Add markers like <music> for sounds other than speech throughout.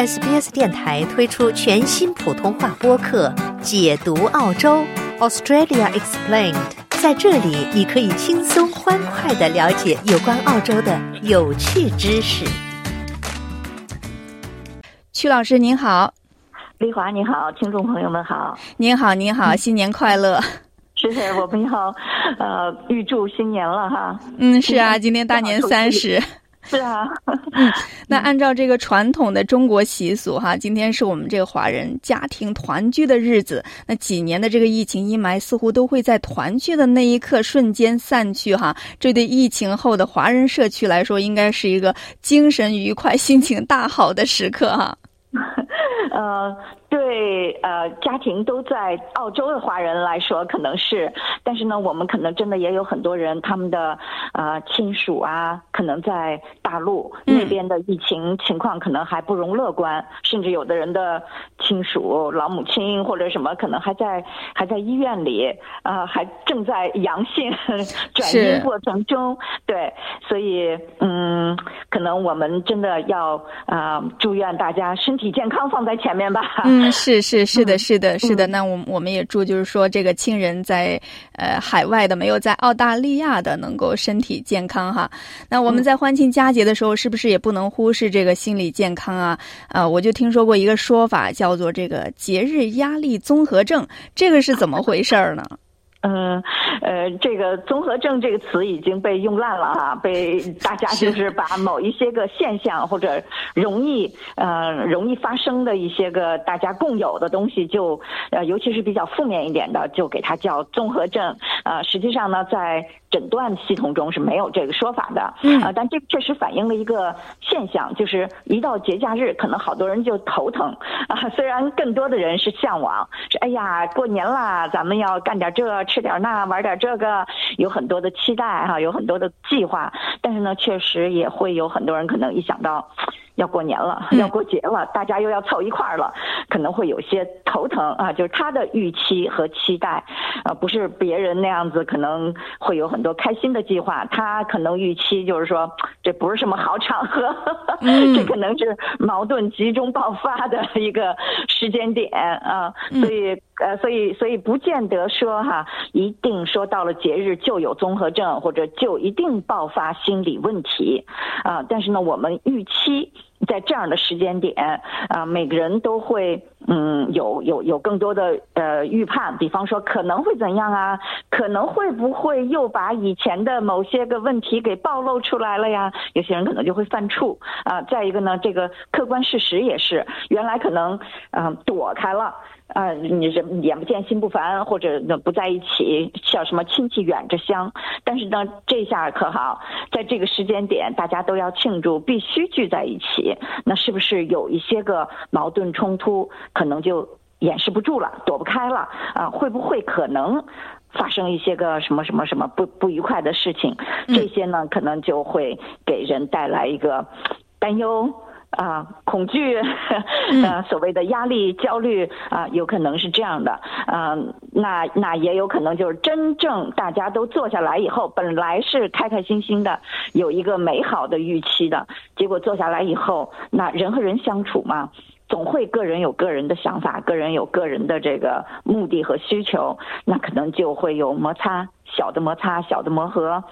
SBS 电台推出全新普通话播客《解读澳洲 Australia Explained》。在这里，你可以轻松欢快的了解有关澳洲的有趣知识。曲老师您好，丽华你好，听众朋友们好，您好您好，新年快乐！<laughs> 是我们要呃预祝新年了哈。嗯，是啊，今天大年三十。是啊，嗯，<laughs> 那按照这个传统的中国习俗哈，今天是我们这个华人家庭团聚的日子。那几年的这个疫情阴霾似乎都会在团聚的那一刻瞬间散去哈。这对疫情后的华人社区来说，应该是一个精神愉快、心情大好的时刻哈。<laughs> 呃。对，呃，家庭都在澳洲的华人来说，可能是，但是呢，我们可能真的也有很多人，他们的呃亲属啊，可能在大陆那边的疫情情况可能还不容乐观，甚至有的人的亲属、老母亲或者什么，可能还在还在医院里，呃，还正在阳性转阴过程中。对，所以嗯，可能我们真的要啊，祝愿大家身体健康放在前面吧。嗯，<laughs> <laughs> 是是是的，是的，是的。那我我们也祝，就是说，这个亲人在呃海外的，没有在澳大利亚的，能够身体健康哈。那我们在欢庆佳节的时候，是不是也不能忽视这个心理健康啊？啊，我就听说过一个说法，叫做这个节日压力综合症，这个是怎么回事儿呢？嗯，呃，这个综合症这个词已经被用烂了哈，被 <laughs> 大家就是把某一些个现象或者容易呃容易发生的一些个大家共有的东西，就呃尤其是比较负面一点的，就给它叫综合症。呃，实际上呢，在诊断系统中是没有这个说法的。嗯，啊，但这确实反映了一个现象，就是一到节假日，可能好多人就头疼 <laughs> 啊。虽然更多的人是向往，是哎呀，过年啦，咱们要干点这。吃点那，玩点这个，有很多的期待哈，有很多的计划，但是呢，确实也会有很多人可能一想到。要过年了，要过节了，大家又要凑一块儿了，可能会有些头疼啊。就是他的预期和期待，啊，不是别人那样子，可能会有很多开心的计划。他可能预期就是说，这不是什么好场合，<laughs> 这可能是矛盾集中爆发的一个时间点啊。所以，呃，所以，所以不见得说哈，一定说到了节日就有综合症，或者就一定爆发心理问题啊。但是呢，我们预期。在这样的时间点啊，每个人都会嗯有有有更多的呃预判，比方说可能会怎样啊？可能会不会又把以前的某些个问题给暴露出来了呀？有些人可能就会犯怵啊。再一个呢，这个客观事实也是，原来可能嗯躲开了。啊，你人眼不见心不烦，或者不在一起，叫什么亲戚远着香。但是呢，这下可好，在这个时间点，大家都要庆祝，必须聚在一起。那是不是有一些个矛盾冲突，可能就掩饰不住了，躲不开了啊？会不会可能发生一些个什么什么什么不不愉快的事情？这些呢，可能就会给人带来一个担忧。啊，恐惧，呃，所谓的压力、焦虑啊，有可能是这样的。嗯，那那也有可能就是真正大家都坐下来以后，本来是开开心心的，有一个美好的预期的，结果坐下来以后，那人和人相处嘛，总会个人有个人的想法，个人有个人的这个目的和需求，那可能就会有摩擦，小的摩擦，小的磨合。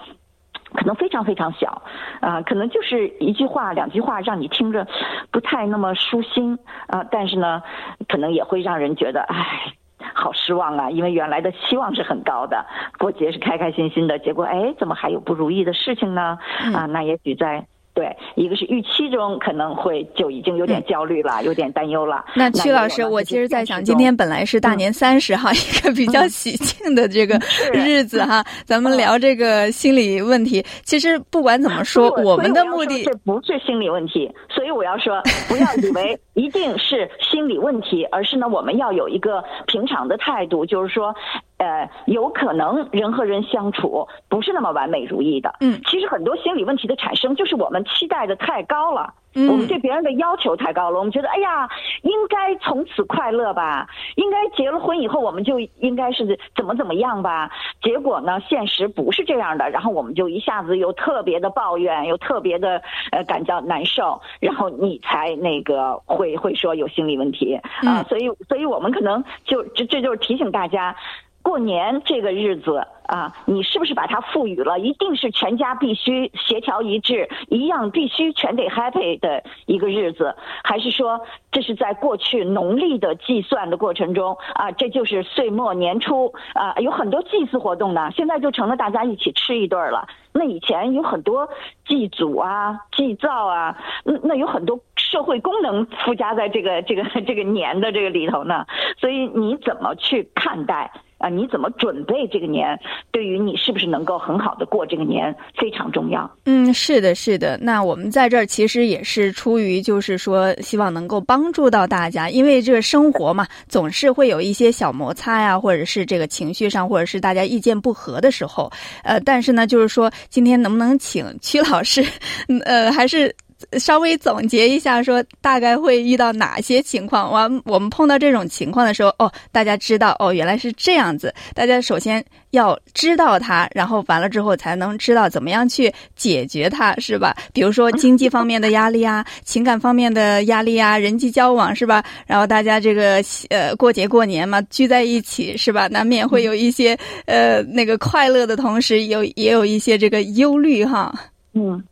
可能非常非常小，啊，可能就是一句话、两句话，让你听着不太那么舒心啊。但是呢，可能也会让人觉得，唉，好失望啊！因为原来的期望是很高的，过节是开开心心的，结果哎，怎么还有不如意的事情呢？啊，那也许在。对，一个是预期中可能会就已经有点焦虑了，有点担忧了。那曲老师，我其实在想，今天本来是大年三十哈，一个比较喜庆的这个日子哈，咱们聊这个心理问题。其实不管怎么说，我们的目的这不是心理问题，所以我要说，不要以为一定是心理问题，而是呢，我们要有一个平常的态度，就是说。呃，有可能人和人相处不是那么完美如意的。嗯，其实很多心理问题的产生，就是我们期待的太高了。我们对别人的要求太高了，我们觉得，哎呀，应该从此快乐吧，应该结了婚以后我们就应该是怎么怎么样吧。结果呢，现实不是这样的，然后我们就一下子又特别的抱怨，又特别的呃感到难受，然后你才那个会会说有心理问题啊。所以，所以我们可能就这这就是提醒大家。过年这个日子啊，你是不是把它赋予了一定是全家必须协调一致，一样必须全得 happy 的一个日子？还是说这是在过去农历的计算的过程中啊？这就是岁末年初啊，有很多祭祀活动呢，现在就成了大家一起吃一顿了。那以前有很多祭祖啊、祭灶啊，那那有很多社会功能附加在这个这个这个年的这个里头呢。所以你怎么去看待？啊，你怎么准备这个年？对于你是不是能够很好的过这个年非常重要。嗯，是的，是的。那我们在这儿其实也是出于就是说，希望能够帮助到大家，因为这个生活嘛，总是会有一些小摩擦呀，或者是这个情绪上，或者是大家意见不合的时候。呃，但是呢，就是说今天能不能请曲老师，<laughs> 呃，还是。稍微总结一下，说大概会遇到哪些情况？完，我们碰到这种情况的时候，哦，大家知道，哦，原来是这样子。大家首先要知道它，然后完了之后才能知道怎么样去解决它，是吧？比如说经济方面的压力啊，情感方面的压力啊，人际交往是吧？然后大家这个呃过节过年嘛，聚在一起是吧？难免会有一些呃那个快乐的同时，有也有一些这个忧虑哈。嗯。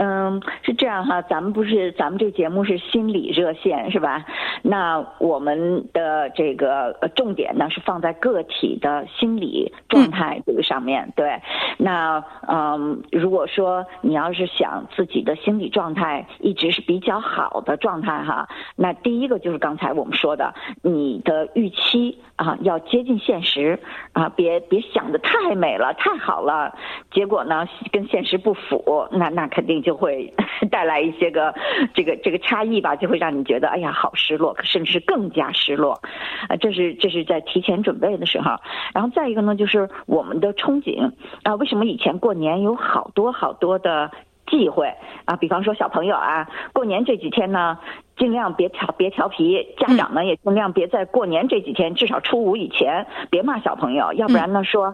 嗯，是这样哈，咱们不是咱们这节目是心理热线是吧？那我们的这个重点呢是放在个体的心理状态这个上面。对，那嗯，如果说你要是想自己的心理状态一直是比较好的状态哈，那第一个就是刚才我们说的，你的预期啊要接近现实啊，别别想的太美了、太好了，结果呢跟现实不符，那那肯定就会带来一些个 <laughs> 这个这个差异吧，就会让你觉得哎呀好失落，甚至是更加失落。啊，这是这是在提前准备的时候。然后再一个呢，就是我们的憧憬啊，为什么以前过年有好多好多的忌讳啊？比方说小朋友啊，过年这几天呢。尽量别调别调皮，家长呢也尽量别在过年这几天，至少初五以前别骂小朋友，要不然呢说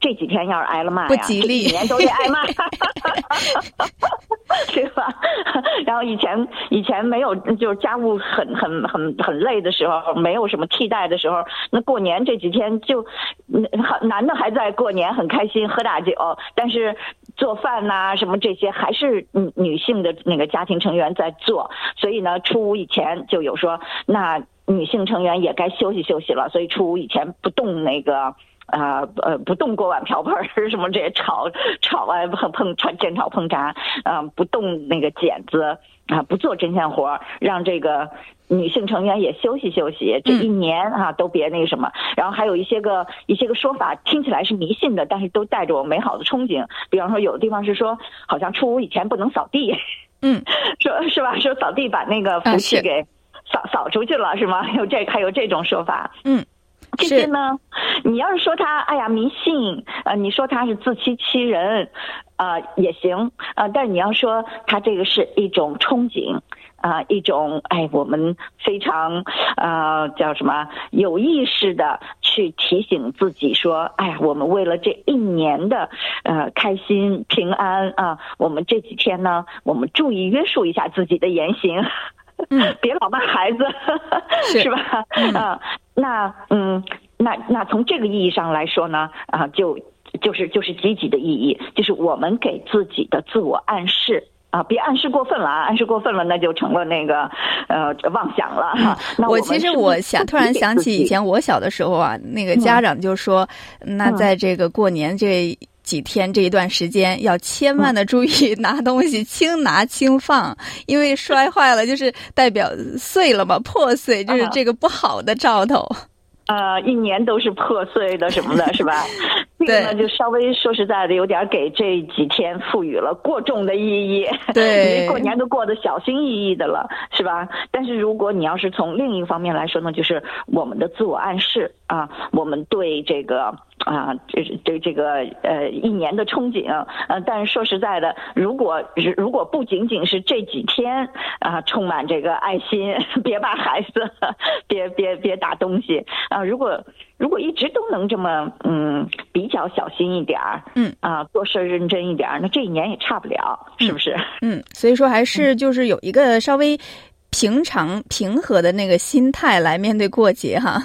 这几天要是挨了骂呀，这几年都得挨骂，<laughs> <laughs> 对吧？<laughs> 然后以前以前没有就是家务很很很很累的时候，没有什么替代的时候，那过年这几天就男的还在过年很开心喝大酒，但是做饭呐什么这些还是女性的那个家庭成员在做，所以呢。初五以前就有说，那女性成员也该休息休息了，所以初五以前不动那个啊呃不动锅碗瓢盆儿什么这些炒炒啊碰碰炒煎炒烹炸啊不动那个剪子啊不做针线活，让这个女性成员也休息休息，这一年啊都别那个什么。然后还有一些个一些个说法听起来是迷信的，但是都带着我美好的憧憬。比方说有的地方是说，好像初五以前不能扫地。嗯，<laughs> 说是吧？说扫地把那个福气给扫扫出去了，是吗？<laughs> 有这还有这种说法。嗯，这些呢，你要是说他哎呀迷信，呃，你说他是自欺欺人，啊也行，啊，但你要说他这个是一种憧憬。啊，一种哎，我们非常啊，叫什么有意识的去提醒自己说，哎呀，我们为了这一年的呃开心平安啊，我们这几天呢，我们注意约束一下自己的言行，<laughs> 别老骂孩子，<laughs> 是吧？啊，那嗯，那那从这个意义上来说呢，啊，就就是就是积极的意义，就是我们给自己的自我暗示。啊，别暗示过分了啊！暗示过分了，那就成了那个呃妄想了哈。那我其实我想突然想起以前我小的时候啊，那个家长就说，那在这个过年这几天这一段时间，要千万的注意拿东西轻拿轻放，因为摔坏了就是代表碎了嘛，破碎就是这个不好的兆头。呃，一年都是破碎的什么的，是吧？<laughs> 这个呢，就稍微说实在的，有点给这几天赋予了过重的意义。对，过年都过得小心翼翼的了，是吧？但是如果你要是从另一方面来说呢，就是我们的自我暗示啊，我们对这个。啊，这是对这个呃一年的憧憬，呃，但是说实在的，如果如果不仅仅是这几天啊，充满这个爱心，<laughs> 别把孩子，<laughs> 别别别打东西啊，如果如果一直都能这么嗯比较小心一点儿，嗯啊做事认真一点儿，那这一年也差不了，是不是？嗯，所以说还是就是有一个稍微平常平和的那个心态来面对过节哈。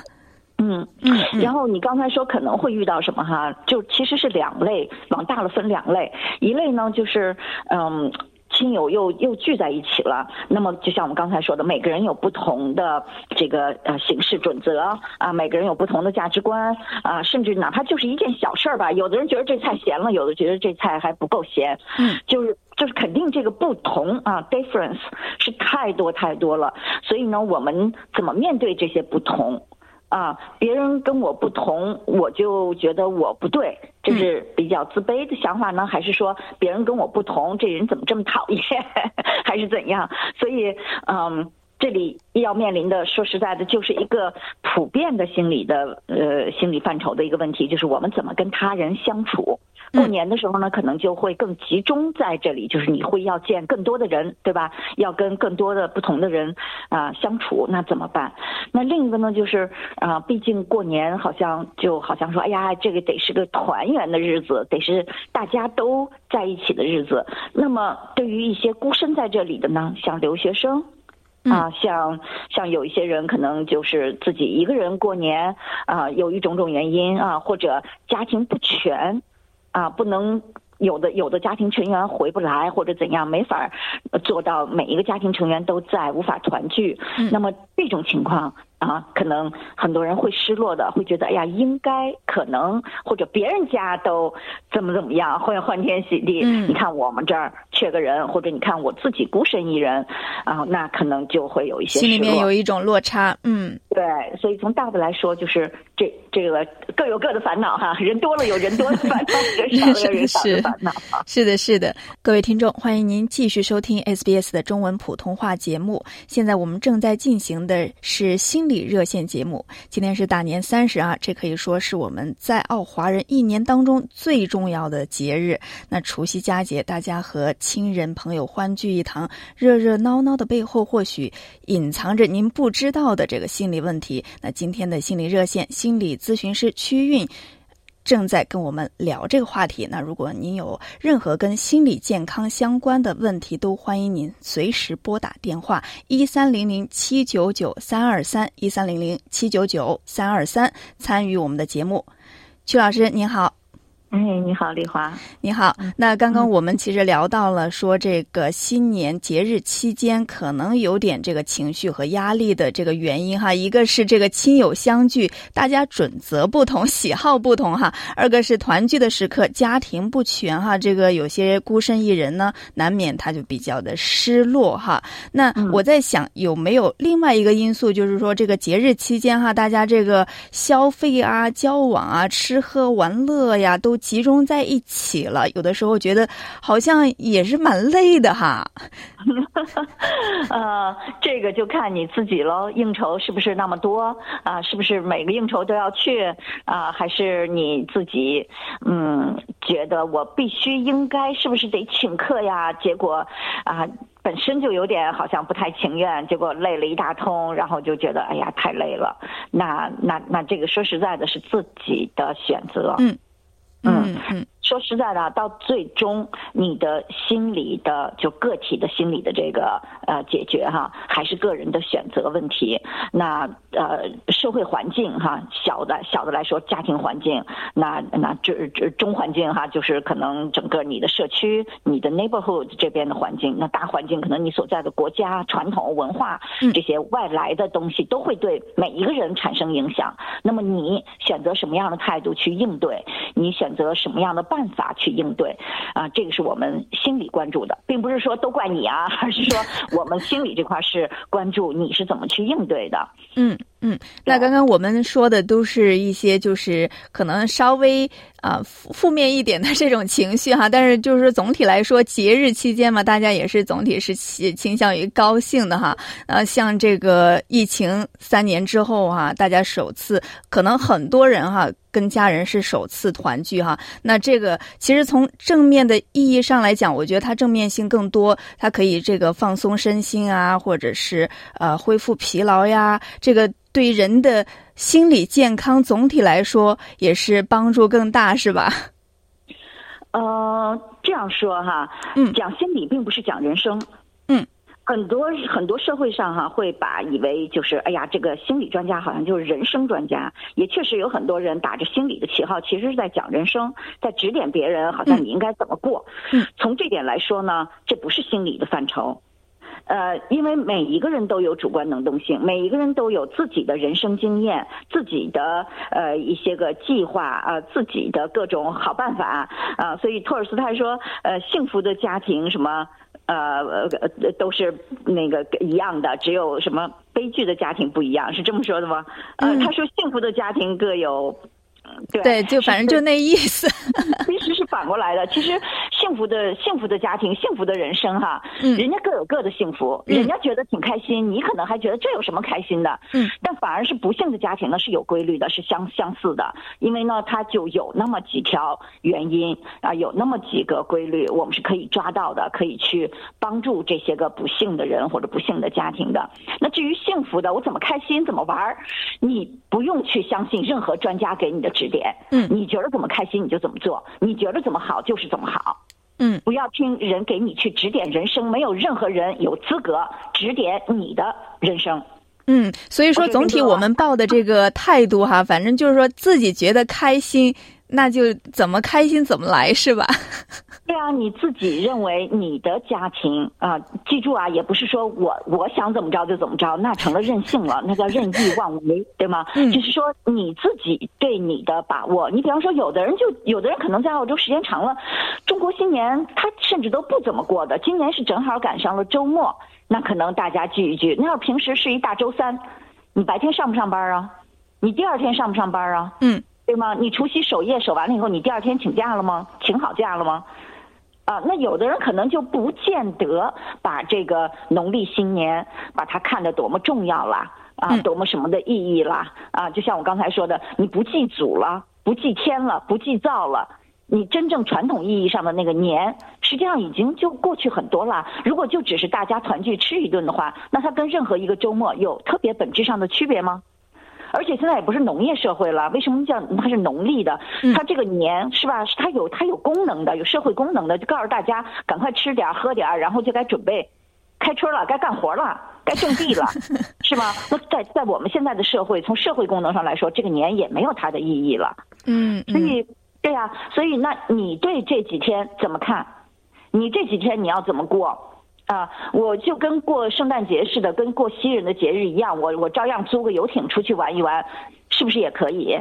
嗯嗯，然后你刚才说可能会遇到什么哈？就其实是两类，往大了分两类，一类呢就是嗯。亲友又又聚在一起了，那么就像我们刚才说的，每个人有不同的这个呃行事准则啊，每个人有不同的价值观啊，甚至哪怕就是一件小事儿吧，有的人觉得这菜咸了，有的觉得这菜还不够咸，嗯，就是就是肯定这个不同啊，difference 是太多太多了，所以呢，我们怎么面对这些不同？啊，别人跟我不同，我就觉得我不对，这是比较自卑的想法呢，还是说别人跟我不同，这人怎么这么讨厌，<laughs> 还是怎样？所以，嗯，这里要面临的，说实在的，就是一个普遍的心理的呃心理范畴的一个问题，就是我们怎么跟他人相处。过年的时候呢，可能就会更集中在这里，就是你会要见更多的人，对吧？要跟更多的不同的人啊相处，那怎么办？那另一个呢，就是啊，毕竟过年好像就好像说，哎呀，这个得是个团圆的日子，得是大家都在一起的日子。那么对于一些孤身在这里的呢，像留学生。啊，像像有一些人可能就是自己一个人过年啊，由于种种原因啊，或者家庭不全。啊，不能有的有的家庭成员回不来或者怎样，没法做到每一个家庭成员都在，无法团聚。那么这种情况啊，可能很多人会失落的，会觉得哎呀，应该可能或者别人家都怎么怎么样，会欢天喜地。你看我们这儿缺个人，或者你看我自己孤身一人啊，那可能就会有一些心里面有一种落差。嗯，对，所以从大的来说，就是这这个各有各的烦恼哈，人多了有人多的烦恼，人少了有人少的烦恼。是的，是的，各位听众，欢迎您继续收听 SBS 的中文普通话节目。现在我们正在进行的是心理热线节目。今天是大年三十啊，这可以说是我们在澳华人一年当中最重要的节日。那除夕佳节，大家和亲人朋友欢聚一堂，热热闹闹的背后，或许隐藏着您不知道的这个心理问题。那今天的心理热线，心理咨询师曲韵。正在跟我们聊这个话题。那如果您有任何跟心理健康相关的问题，都欢迎您随时拨打电话一三零零七九九三二三一三零零七九九三二三参与我们的节目。曲老师您好。哎，你好，丽华。你好，那刚刚我们其实聊到了说，这个新年节日期间可能有点这个情绪和压力的这个原因哈。一个是这个亲友相聚，大家准则不同，喜好不同哈；二个是团聚的时刻，家庭不全哈。这个有些孤身一人呢，难免他就比较的失落哈。那我在想，有没有另外一个因素，就是说这个节日期间哈，大家这个消费啊、交往啊、吃喝玩乐呀，都集中在一起了，有的时候觉得好像也是蛮累的哈。<laughs> 呃，这个就看你自己喽，应酬是不是那么多啊？是不是每个应酬都要去啊？还是你自己嗯觉得我必须应该是不是得请客呀？结果啊本身就有点好像不太情愿，结果累了一大通，然后就觉得哎呀太累了。那那那这个说实在的，是自己的选择。嗯。嗯嗯，说实在的，到最终你的心理的就个体的心理的这个呃解决哈，还是个人的选择问题。那呃社会环境哈，小的小的来说家庭环境，那那这这中环境哈，就是可能整个你的社区、你的 neighborhood 这边的环境。那大环境可能你所在的国家传统文化这些外来的东西都会对每一个人产生影响。那么你选择什么样的态度去应对？你选择什么样的办法去应对？啊，这个是我们心里关注的，并不是说都怪你啊，而是说我们心里这块是关注你是怎么去应对的。嗯嗯，那刚刚我们说的都是一些就是可能稍微啊负负面一点的这种情绪哈，但是就是总体来说，节日期间嘛，大家也是总体是倾倾向于高兴的哈。呃，像这个疫情三年之后哈，大家首次可能很多人哈跟家人是首次团聚哈。那这个其实从正面的意义上来讲，我觉得它正面性更多，它可以这个放松身心啊，或者是呃恢复疲劳呀，这个。对人的心理健康总体来说也是帮助更大，是吧？呃，这样说哈，嗯，讲心理并不是讲人生，嗯，很多很多社会上哈会把以为就是哎呀，这个心理专家好像就是人生专家，也确实有很多人打着心理的旗号，其实是在讲人生，在指点别人，好像你应该怎么过。嗯，从这点来说呢，这不是心理的范畴。呃，因为每一个人都有主观能动性，每一个人都有自己的人生经验，自己的呃一些个计划啊，自己的各种好办法啊，所以托尔斯泰说，呃，幸福的家庭什么呃呃都是那个一样的，只有什么悲剧的家庭不一样，是这么说的吗？呃，他说幸福的家庭各有。对，就反正就那意思。其实是反过来的。其实幸福的幸福的家庭，幸福的人生，哈，嗯，人家各有各的幸福，人家觉得挺开心，你可能还觉得这有什么开心的，嗯，但反而是不幸的家庭呢是有规律的，是相相似的，因为呢，它就有那么几条原因啊，有那么几个规律，我们是可以抓到的，可以去帮助这些个不幸的人或者不幸的家庭的。那至于幸福的，我怎么开心，怎么玩，你不用去相信任何专家给你的指点。嗯，你觉得怎么开心你就怎么做，你觉得怎么好就是怎么好。嗯，不要听人给你去指点人生，没有任何人有资格指点你的人生。嗯，所以说总体我们抱的这个态度哈，反正就是说自己觉得开心。那就怎么开心怎么来是吧？<laughs> 对啊，你自己认为你的家庭啊，记住啊，也不是说我我想怎么着就怎么着，那成了任性了，那叫任意妄为，对吗？嗯，就是说你自己对你的把握。你比方说，有的人就有的人可能在澳洲时间长了，中国新年他甚至都不怎么过的。今年是正好赶上了周末，那可能大家聚一聚。那要平时是一大周三，你白天上不上班啊？你第二天上不上班啊？嗯。对吗？你除夕守夜守完了以后，你第二天请假了吗？请好假了吗？啊，那有的人可能就不见得把这个农历新年把它看得多么重要啦，啊，多么什么的意义啦，啊，就像我刚才说的，你不祭祖了，不祭天了，不祭灶了，你真正传统意义上的那个年，实际上已经就过去很多了。如果就只是大家团聚吃一顿的话，那它跟任何一个周末有特别本质上的区别吗？而且现在也不是农业社会了，为什么叫它是农历的？它这个年是吧？它有它有功能的，有社会功能的，就告诉大家赶快吃点喝点，然后就该准备开春了，该干活了，该种地了，<laughs> 是吗？那在在我们现在的社会，从社会功能上来说，这个年也没有它的意义了。嗯，所以对呀，所以那你对这几天怎么看？你这几天你要怎么过？啊，我就跟过圣诞节似的，跟过西人的节日一样，我我照样租个游艇出去玩一玩，是不是也可以？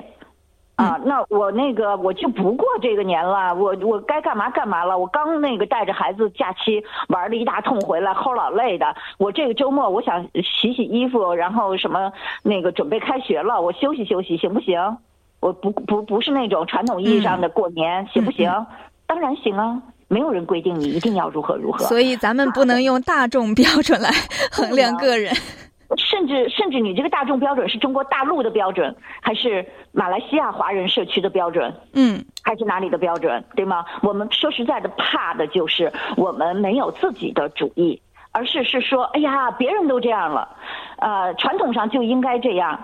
啊，那我那个我就不过这个年了，我我该干嘛干嘛了。我刚那个带着孩子假期玩了一大通回来，齁老累的。我这个周末我想洗洗衣服，然后什么那个准备开学了，我休息休息行不行？我不不不是那种传统意义上的过年，行不行？当然行啊。没有人规定你一定要如何如何，所以咱们不能用大众标准来 <laughs> 衡量个人。甚至甚至你这个大众标准是中国大陆的标准，还是马来西亚华人社区的标准？嗯，还是哪里的标准？对吗？我们说实在的，怕的就是我们没有自己的主意，而是是说，哎呀，别人都这样了，呃，传统上就应该这样。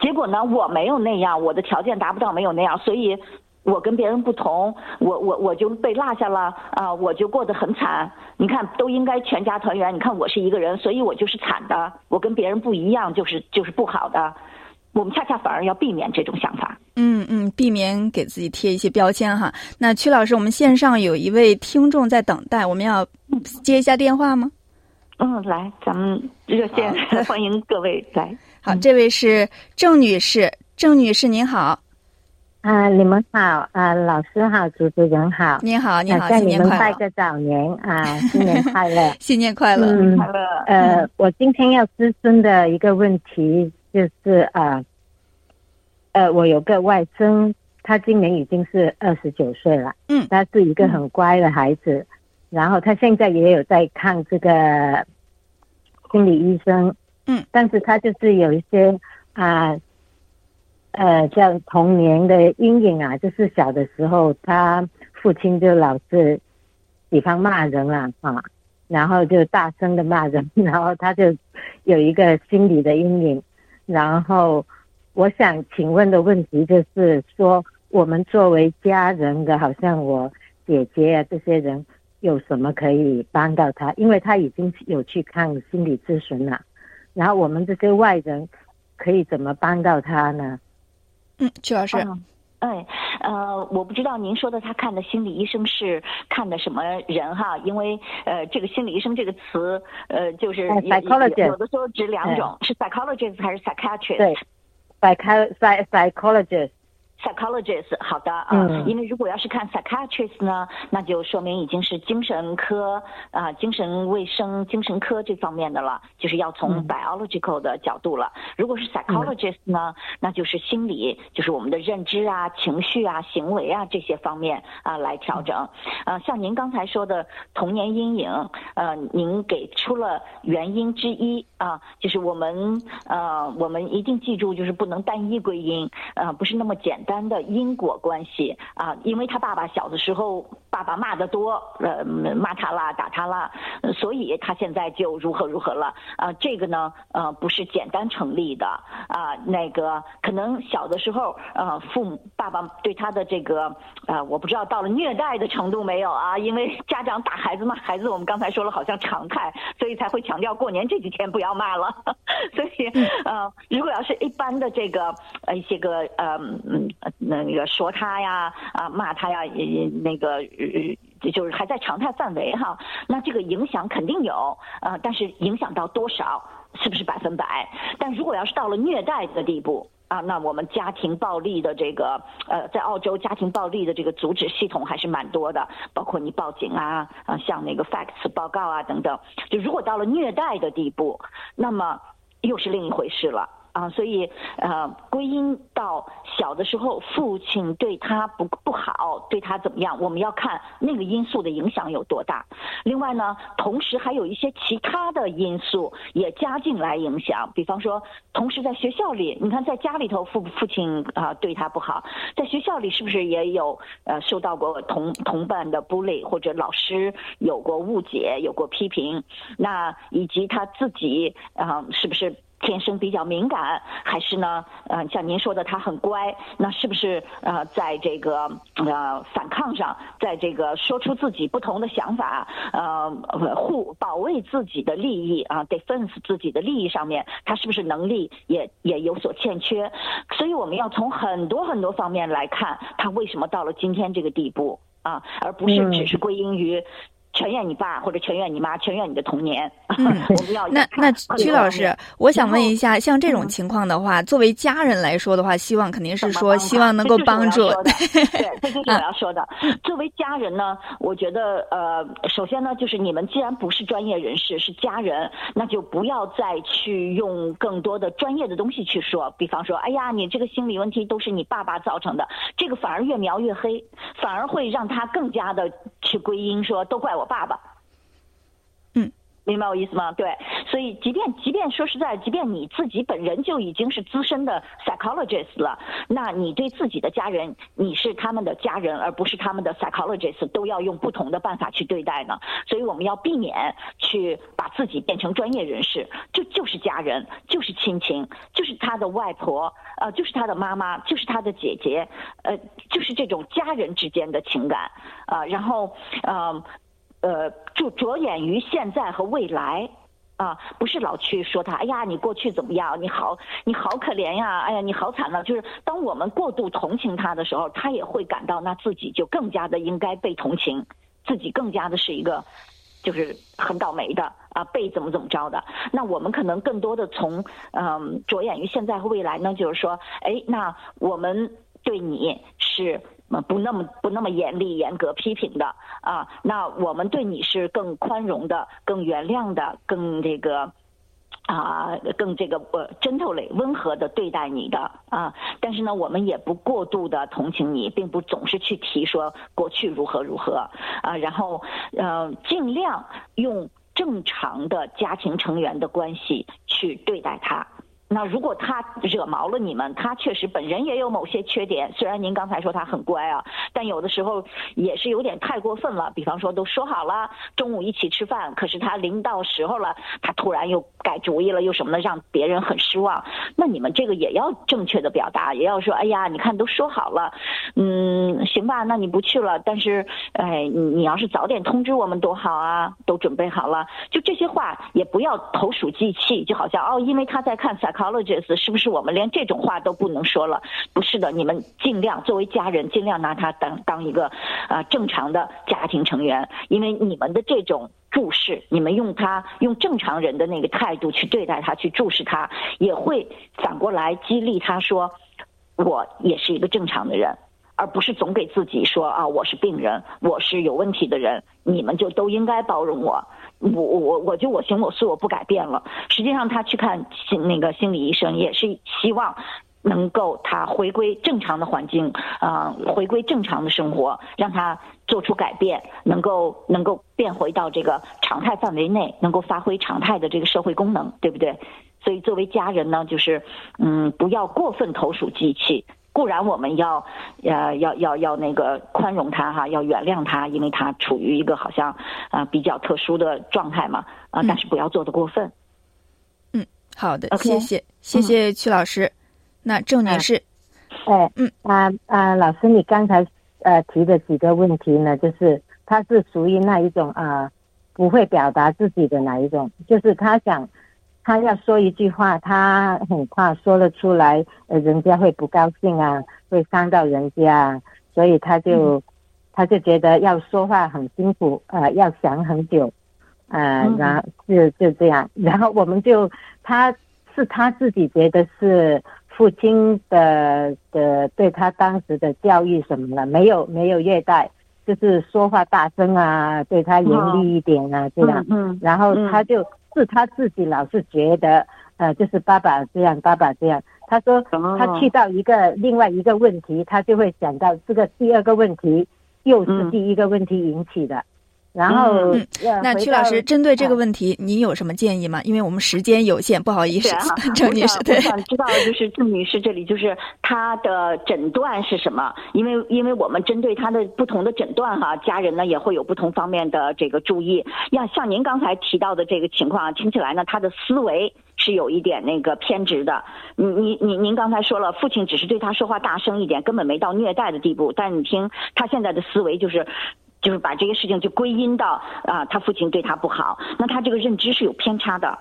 结果呢，我没有那样，我的条件达不到，没有那样，所以。我跟别人不同，我我我就被落下了啊！我就过得很惨。你看，都应该全家团圆，你看我是一个人，所以我就是惨的。我跟别人不一样，就是就是不好的。我们恰恰反而要避免这种想法。嗯嗯，避免给自己贴一些标签哈。那曲老师，我们线上有一位听众在等待，我们要接一下电话吗？嗯，来，咱们热线 <laughs> 欢迎各位来。好，这位是郑女士，郑女士您好。啊，你们好，啊，老师好，主持人好，你好，你好，向你们拜个早年啊，<laughs> 新年快乐，新年快乐，嗯，快乐。呃，我今天要咨询的一个问题就是啊，呃，我有个外甥，他今年已经是二十九岁了，嗯。他是一个很乖的孩子，然后他现在也有在看这个心理医生，嗯，但是他就是有一些啊。呃，像童年的阴影啊，就是小的时候，他父亲就老是喜欢骂人啊啊，然后就大声的骂人，然后他就有一个心理的阴影。然后我想请问的问题就是说，我们作为家人的，好像我姐姐啊这些人，有什么可以帮到他？因为他已经有去看心理咨询了，然后我们这些外人可以怎么帮到他呢？嗯，曲老师，嗯，哎，呃，我不知道您说的他看的心理医生是看的什么人哈？因为呃，这个心理医生这个词，呃，就是 psychologist 有的时候指两种，是 psychologist 还是 psychiatrist？对，psych psych psychologist，psychologist 好的啊，嗯。因为如果要是看 psychiatrist 呢，那就说明已经是精神科啊、精神卫生、精神科这方面的了，就是要从嗯。biological 的角度了。如果是 psychologist 呢，那就是心理，就是我们的认知啊、情绪啊、行为啊这些方面啊来调整。呃，像您刚才说的童年阴影，呃，您给出了原因之一啊，就是我们呃，我们一定记住，就是不能单一归因，呃，不是那么简单单的因果关系。啊，因为他爸爸小的时候爸爸骂得多，呃，骂他啦，打他啦，呃所以他现在就如何如何了啊，这个呢，呃，不是简单成立的啊，那个可能小的时候，呃，父母爸爸对他的这个呃，我不知道到了虐待的程度没有啊，因为家长打孩子骂孩子，我们刚才说了好像常态，所以才会强调过年这几天不要骂了。<laughs> 所以呃，如果要是一般的这个呃一些个呃嗯那个说他呀啊骂他呀，也也那个就是还在常态范围哈，那这个影响肯定有呃，但是影响到多少，是不是百分百？但如果要是到了虐待的地步。啊，那我们家庭暴力的这个呃，在澳洲家庭暴力的这个阻止系统还是蛮多的，包括你报警啊，啊，像那个 facts 报告啊等等。就如果到了虐待的地步，那么又是另一回事了。啊，所以呃，归因到小的时候父亲对他不不好，对他怎么样，我们要看那个因素的影响有多大。另外呢，同时还有一些其他的因素也加进来影响，比方说，同时在学校里，你看在家里头父父亲啊、对他不好，在学校里是不是也有呃受到过同同伴的 bully 或者老师有过误解，有过批评？那以及他自己啊、是不是？天生比较敏感，还是呢？呃，像您说的，他很乖，那是不是呃，在这个呃反抗上，在这个说出自己不同的想法，呃，护保卫自己的利益啊，defense 自己的利益上面，他是不是能力也也有所欠缺？所以我们要从很多很多方面来看，他为什么到了今天这个地步啊，而不是只是归因于。全怨你爸，或者全怨你妈，全怨你的童年。嗯 <laughs> 我们要那那曲老师我想问一下，像这种嗯情况的话，作为家人来说的话，希望肯定是说希望能够帮助 <laughs> 对，这就是我要说的。作为家人呢，我觉得呃，首先呢，就是你们既然不是专业人士，是家人，那就不要再去用更多的专业的东西去说，比方说，哎呀，你这个心理问题都是你爸爸造成的，这个反而越描越黑，反而会让他更加的去归因说都怪我爸爸。嗯。明白我意思吗？对，所以即便即便说实在，即便你自己本人就已经是资深的 psychologist 了，那你对自己的家人，你是他们的家人，而不是他们的 psychologist，都要用不同的办法去对待呢。所以我们要避免去把自己变成专业人士，就就是家人，就是亲情，就是他的外婆，呃，就是他的妈妈，就是他的姐姐，呃，就是这种家人之间的情感，啊、然后，呃。呃，就着眼于现在和未来。啊，不是老去说他，哎呀，你过去怎么样？你好，你好可怜呀！哎呀，你好惨呐！就是当我们过度同情他的时候，他也会感到那自己就更加的应该被同情，自己更加的是一个就是很倒霉的啊，被怎么怎么着的。那我们可能更多的从嗯着眼于现在和未来呢，就是说，哎，那我们对你是。不那么不那么严厉、严格批评的啊，那我们对你是更宽容的、更原谅的、更这个啊，更这个呃 gently 温和的对待你的啊，但是呢，我们也不过度的同情你，并不总是去提说过去如何如何啊，然后呃，尽量用正常的家庭成员的关系去对待他。那如果他惹毛了你们，他确实本人也有某些缺点。虽然您刚才说他很乖啊，但有的时候也是有点太过分了。比方说，都说好了中午一起吃饭，可是他临到时候了，他突然又改主意了，又什么的，让别人很失望。那你们这个也要正确的表达，也要说，哎呀，你看都说好了，嗯，行吧，那你不去了。但是，哎，你你要是早点通知我们多好啊，都准备好了。就这些话也不要投鼠忌器，就好像哦，因为他在看赛。Pologist 是不是我们连这种话都不能说了？不是的，你们尽量作为家人，尽量拿他当当一个啊正常的家庭成员，因为你们的这种注视，你们用他用正常人的那个态度去对待他，去注视他，也会反过来激励他说，我也是一个正常的人，而不是总给自己说啊我是病人，我是有问题的人，你们就都应该包容我。我我我就我行我素我不改变了。实际上，他去看心那个心理医生，也是希望能够他回归正常的环境，啊，回归正常的生活，让他做出改变，能够能够变回到这个常态范围内，能够发挥常态的这个社会功能，对不对？所以，作为家人呢，就是嗯，不要过分投鼠忌器。固然我们要，呃，要要要那个宽容他哈，要原谅他，因为他处于一个好像啊比较特殊的状态嘛啊，但是不要做的过分。嗯，好的，谢谢谢谢曲老师。那郑女士，哎，嗯啊啊，老师，你刚才呃提的几个问题呢，就是他是属于那一种啊不会表达自己的哪一种，就是他想。他要说一句话，他很怕说了出来，呃，人家会不高兴啊，会伤到人家，所以他就他就觉得要说话很辛苦，呃，要想很久，呃，然后就就这样，然后我们就他是他自己觉得是父亲的的对他当时的教育什么了，没有没有虐待，就是说话大声啊，对他严厉一点啊，这样，嗯，然后他就。是他自己老是觉得，呃，就是爸爸这样，爸爸这样。他说，他去到一个另外一个问题，他就会想到这个第二个问题又是第一个问题引起的。然后，那曲老师针对这个问题，您有什么建议吗？因为我们时间有限，不好意思，<laughs> 郑女士。我想知道，就是郑女士这里，就是她的诊断是什么？因为，因为我们针对她的不同的诊断哈，家人呢也会有不同方面的这个注意。要像您刚才提到的这个情况，听起来呢，她的思维是有一点那个偏执的。您您您，您刚才说了，父亲只是对他说话大声一点，根本没到虐待的地步。但你听他现在的思维就是。就是把这些事情就归因到啊，他父亲对他不好，那他这个认知是有偏差的，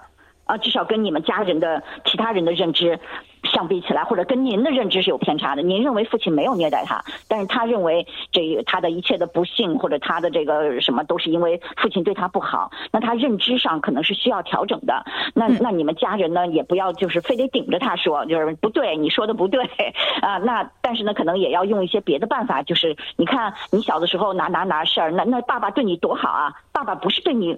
啊，至少跟你们家人的其他人的认知。相比起来，或者跟您的认知是有偏差的。您认为父亲没有虐待他，但是他认为这他的一切的不幸或者他的这个什么都是因为父亲对他不好。那他认知上可能是需要调整的。那那你们家人呢，也不要就是非得顶着他说，就是不对，你说的不对啊。那但是呢，可能也要用一些别的办法，就是你看你小的时候哪哪哪事儿，那那爸爸对你多好啊，爸爸不是对你。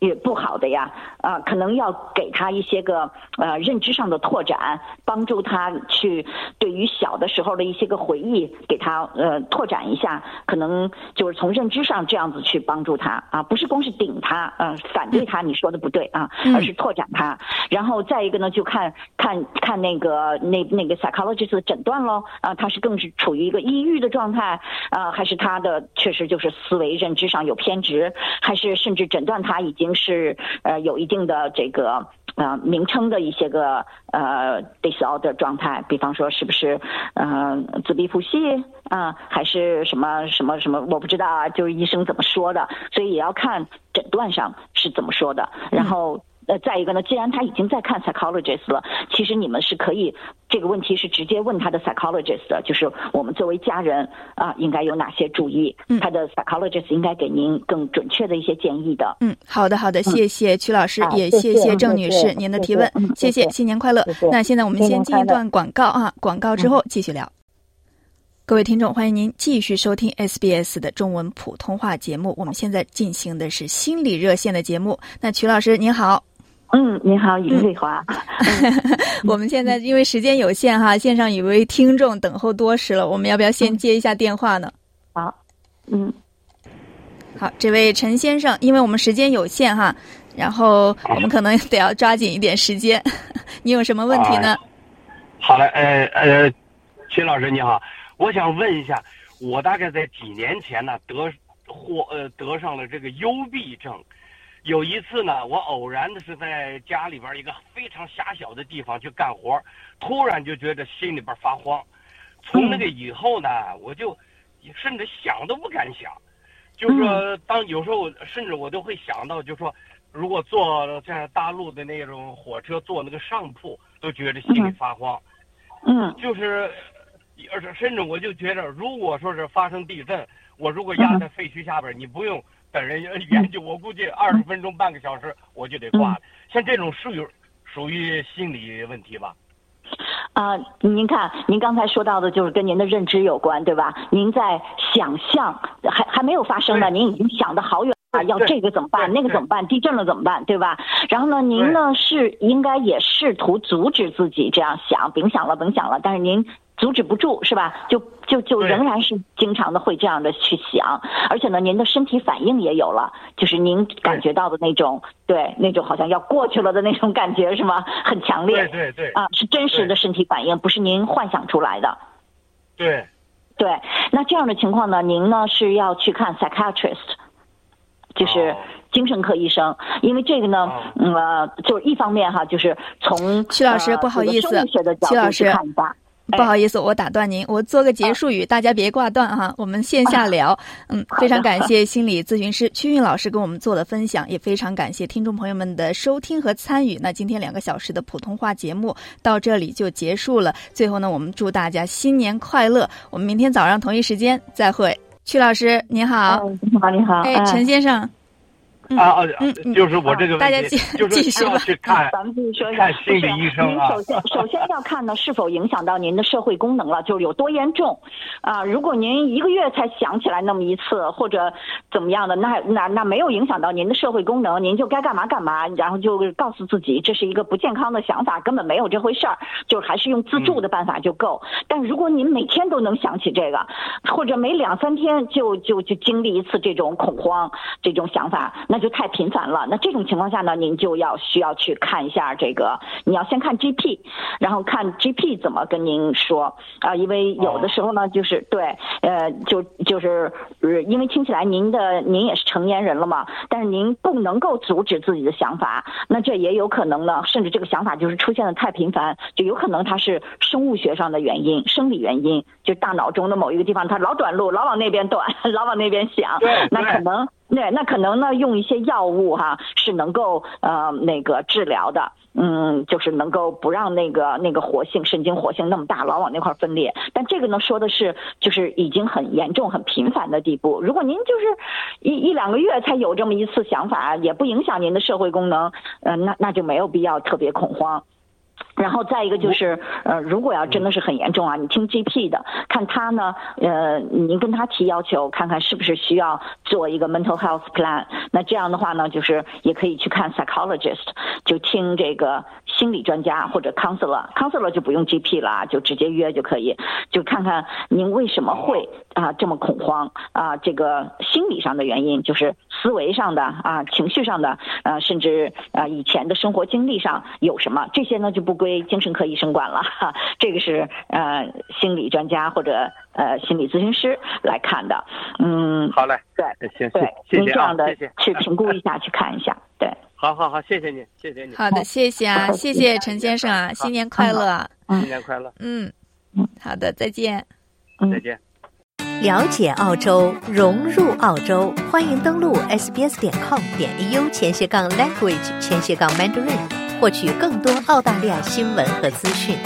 也不好的呀，啊，可能要给他一些个呃认知上的拓展，帮助他去对于小的时候的一些个回忆，给他呃拓展一下，可能就是从认知上这样子去帮助他啊，不是光是顶他，嗯，反对他你说的不对啊，而是拓展他。然后再一个呢，就看看看那个那那个 psychologist 的诊断喽，啊，他是更是处于一个抑郁的状态啊，还是他的确实就是思维认知上有偏执，还是甚至诊断他已经。是呃有一定的这个呃名称的一些个呃 disorder 状态，比方说是不是嗯自闭谱系啊，还是什么什么什么，我不知道啊，就是医生怎么说的，所以也要看诊断上是怎么说的，然后。呃，再一个呢，既然他已经在看 psychologist 了，其实你们是可以这个问题是直接问他的 psychologist 的，就是我们作为家人啊，应该有哪些注意？嗯，他的 psychologist 应该给您更准确的一些建议的。嗯，好的，好的，谢谢曲老师，也谢谢郑女士您的提问，谢谢，新年快乐。那现在我们先进一段广告啊，广告之后继续聊。各位听众，欢迎您继续收听 SBS 的中文普通话节目。我们现在进行的是心理热线的节目。那曲老师您好。嗯，你好，尹丽华。<laughs> 我们现在因为时间有限哈，线上有位听众等候多时了，我们要不要先接一下电话呢？好，嗯，好，这位陈先生，因为我们时间有限哈，然后我们可能得要抓紧一点时间。<laughs> 你有什么问题呢？好嘞，呃呃，秦老师你好，我想问一下，我大概在几年前呢得获呃得上了这个幽闭症。有一次呢，我偶然的是在家里边一个非常狭小的地方去干活，突然就觉得心里边发慌。从那个以后呢，我就甚至想都不敢想，就是说，当有时候甚至我都会想到，就是说，如果坐在大陆的那种火车坐那个上铺，都觉得心里发慌。嗯，就是，而且甚至我就觉得，如果说是发生地震，我如果压在废墟下边，你不用。等人研究，我估计二十分钟、半个小时我就得挂了。像这种属于属于心理问题吧？啊，您看，您刚才说到的就是跟您的认知有关，对吧？您在想象，还还没有发生呢，您已经想的好远啊，要这个怎么办，那个怎么办，地震了怎么办，对吧？然后呢，您呢是应该也试图阻止自己这样想，甭想了，甭想了，但是您。阻止不住是吧？就就就仍然是经常的会这样的去想，而且呢，您的身体反应也有了，就是您感觉到的那种对那种好像要过去了的那种感觉是吗？很强烈，对对对，啊，是真实的身体反应，不是您幻想出来的。对，对，那这样的情况呢，您呢是要去看 psychiatrist，就是精神科医生，因为这个呢，呃，就是一方面哈，就是从曲老师不好意思，曲老师。不好意思，我打断您，我做个结束语，大家别挂断哈。<laughs> 我们线下聊，嗯，非常感谢心理咨询师曲韵老师给我们做的分享，也非常感谢听众朋友们的收听和参与。那今天两个小时的普通话节目到这里就结束了。最后呢，我们祝大家新年快乐。我们明天早上同一时间再会。曲老师您好，你好你好，哎，陈先生。啊啊，就是我这个问题，就是要去看，咱们继续说一下，看心理医生啊。您首先 <laughs> 首先要看呢，是否影响到您的社会功能了，就是有多严重啊。如果您一个月才想起来那么一次，或者怎么样的，那那那没有影响到您的社会功能，您就该干嘛干嘛，然后就告诉自己这是一个不健康的想法，根本没有这回事儿，就还是用自助的办法就够。但如果您每天都能想起这个，或者每两三天就就就经历一次这种恐慌这种想法，那。就太频繁了，那这种情况下呢，您就要需要去看一下这个，你要先看 GP，然后看 GP 怎么跟您说。啊，因为有的时候呢，就是对，呃，就就是，因为听起来您的您也是成年人了嘛，但是您不能够阻止自己的想法，那这也有可能呢，甚至这个想法就是出现的太频繁，就有可能它是生物学上的原因，生理原因，就大脑中的某一个地方它老短路，老往那边短，<laughs> 老往那边想，那可能。对，那可能呢，用一些药物哈是能够呃那个治疗的，嗯，就是能够不让那个那个活性神经活性那么大，老往那块分裂。但这个呢，说的是就是已经很严重、很频繁的地步。如果您就是一一两个月才有这么一次想法，也不影响您的社会功能，呃，那那就没有必要特别恐慌。然后再一个就是，呃，如果要真的是很严重啊，你听 GP 的，看他呢，呃，您跟他提要求，看看是不是需要做一个 mental health plan。那这样的话呢，就是也可以去看 psychologist，就听这个心理专家或者 counselor，counselor 就不用 GP 了，就直接约就可以，就看看您为什么会啊这么恐慌啊，这个心理上的原因，就是思维上的啊，情绪上的，呃，甚至啊以前的生活经历上有什么，这些呢就不。不归精神科医生管了，哈，<laughs> 这个是呃心理专家或者呃心理咨询师来看的，嗯，好嘞，对，行，对，您这样的谢谢，去评估一下，去看一下，<laughs> 对，好好好，谢谢你，谢谢你，好的，谢谢啊，谢谢陈先生啊，新年快乐，新年快乐，嗯，好的，再见，再见。了解澳洲，融入澳洲，欢迎登录 sbs 点 com 点 au 前斜杠 language 前斜杠 mandarin。获取更多澳大利亚新闻和资讯。